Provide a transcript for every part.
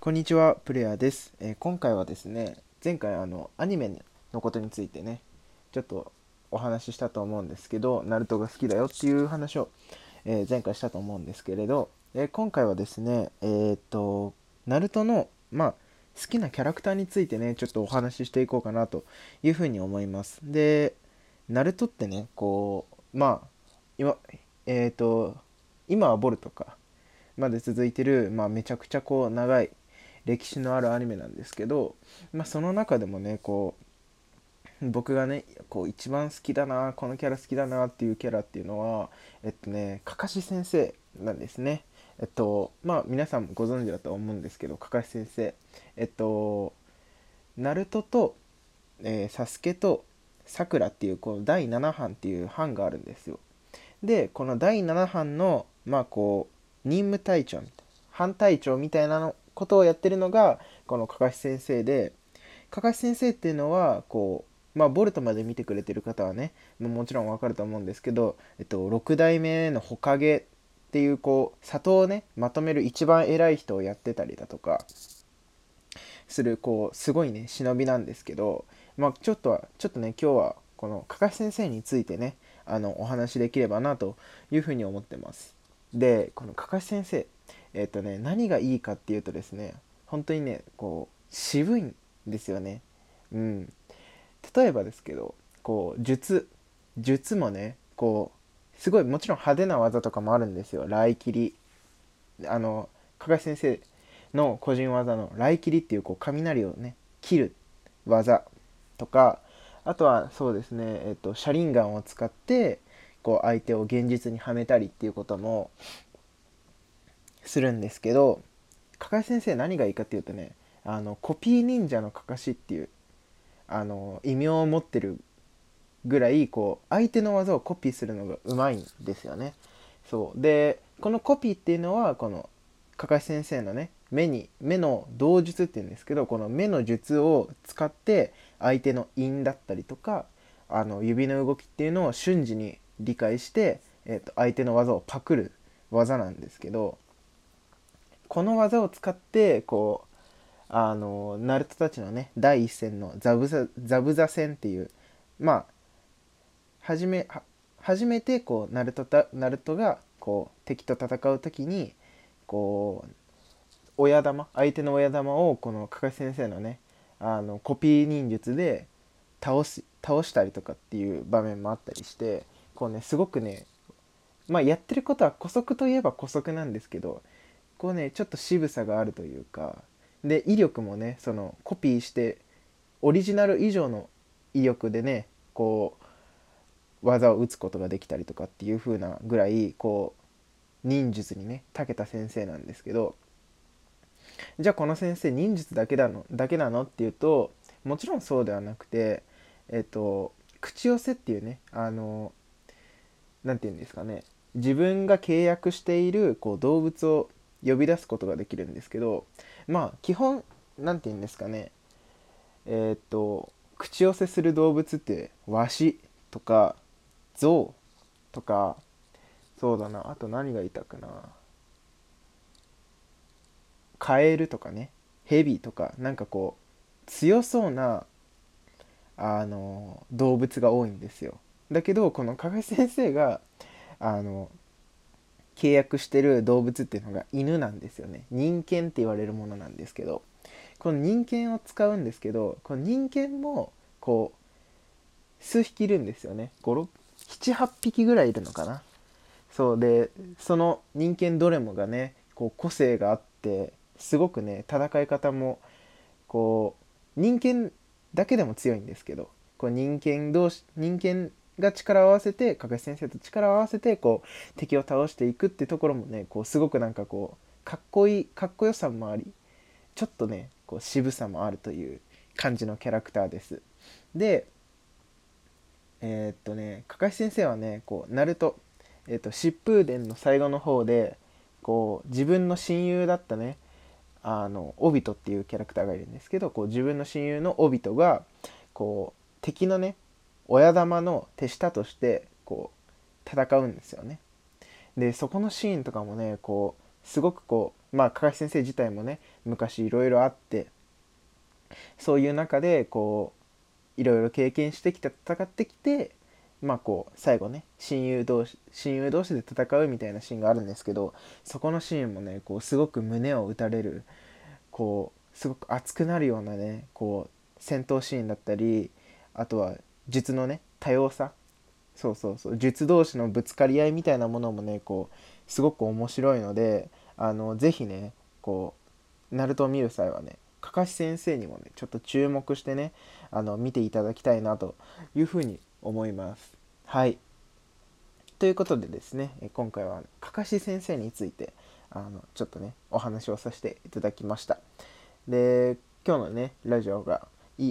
こんにちは、プレイヤーです、えー今回はですね、前回あのアニメのことについてね、ちょっとお話ししたと思うんですけど、ナルトが好きだよっていう話を、えー前回したと思うんですけれど、えー今回はですね、えーっと、ナルトの、まあ、好きなキャラクターについてね、ちょっとお話ししていこうかなというふうに思います。で、ナルトってね、こう、まあ、今、えーっと、今はボルトか、まで続いてる、まあ、めちゃくちゃこう長い歴史のあるアニメなんですけど、まあ、その中でもねこう僕がねこう一番好きだなこのキャラ好きだなっていうキャラっていうのはえっとねかかし先生なんですね。えっとまあ皆さんもご存知だと思うんですけどかかし先生。えっとナルトと、えーサスケとさくらっていうこの第7班っていう班があるんですよ。でこの第7班のまあこう任務隊長みたいな班隊長みたいなのことをやってるのがこのかかし先生でかかし先生っていうのはこうまあボルトまで見てくれてる方はねもちろんわかると思うんですけど、えっと、6代目のほかげっていうこう里をねまとめる一番偉い人をやってたりだとかするこうすごいね忍びなんですけど、まあ、ちょっとはちょっとね今日はこのかかし先生についてねあのお話しできればなというふうに思ってます。でこのかかし先生えっ、とね何がいいかっていうとですね本当にねこう渋いんですよね。うん。例えばですけどこう術術もねこうすごいもちろん派手な技とかもあるんですよ。雷切り。あの加賀先生の個人技の雷切りっていうこう雷をね切る技とかあとはそうですねえっと車輪ガンを使ってこう相手を現実にはめたりっていうこともするんですけどかかし先生何がいいかっていうとねあのコピー忍者のかかしっていうあの異名を持ってるぐらいこう相手の技をコピーするのがうまいんですよね。そうでこのコピーっていうのはこのかかし先生のね目に目の動術っていうんですけどこの目の術を使って相手の印だったりとかあの指の動きっていうのを瞬時に理解して、えーと相手の技をパクる技なんですけどこの技を使ってこうあのナルトたちのね第一戦のザブザザブザ戦っていうまあ初め初めてこうナルトたナルトがこう敵と戦う時にこう親玉相手の親玉をこの加賀先生のねあのコピー忍術で倒し倒したりとかっていう場面もあったりしてこうねすごくねまあやってることは姑息といえば姑息なんですけどこうねちょっと渋さがあるというかで威力もねそのコピーしてオリジナル以上の威力でねこう技を打つことができたりとかっていう風なぐらいこう忍術にね長けた先生なんですけどじゃあこの先生忍術だけなのだけなのっていうともちろんそうではなくてえっと口寄せっていうねあのなんて言うんですかね自分が契約しているこう動物を呼び出すことができるんですけどまあ基本なんて言うんですかね。えーっと口寄せする動物ってワシとかゾウとかそうだな。あと何がいたかな。カエルとかね。ヘビとかなんかこう強そうなあの動物が多いんですよ。だけどこの加賀先生があの契約してる動物っていうのが犬なんですよね。人犬って言われるものなんですけど。この人犬を使うんですけどこの人犬もこう数匹いるんですよね。78匹ぐらいいるのかな。そうでその人間どれもがねこう個性があってすごくね戦い方もこう人間だけでも強いんですけどこう人間同士人間が力を合わせて加賀先生と力を合わせてこう敵を倒していくってところもねこうすごくなんかこうかっこいいかっこよさもありちょっとねこう渋さもあるという感じのキャラクターです。でえーっとね加賀先生はねこうナルト、えーっと疾風伝の最後の方でこう自分の親友だったねあのオビトっていうキャラクターがいるんですけどこう自分の親友のオビトがこう敵のね親玉の手下としてこう戦うんですよね。でそこのシーンとかもねこうすごくこうまあかかし先生自体もね昔いろいろあってそういう中でこういろいろ経験してきて戦ってきてまあこう最後ね親友同士親友同士で戦うみたいなシーンがあるんですけどそこのシーンもねこうすごく胸を打たれるこうすごく熱くなるようなねこう戦闘シーンだったりあとは術のね多様さそうそうそう術同士のぶつかり合いみたいなものもねこうすごく面白いのであのぜひねこうナルトを見る際はねかかし先生にもねちょっと注目してねあの見ていただきたいなというふうに思います。はいということでですね今回はかかし先生についてあのちょっとねお話をさせていただきました。で今日のねラジオが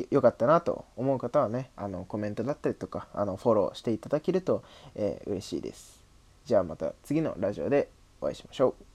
良かったなと思う方はねあのコメントだったりとかあのフォローしていただけると、えー、嬉しいです。じゃあまた次のラジオでお会いしましょう。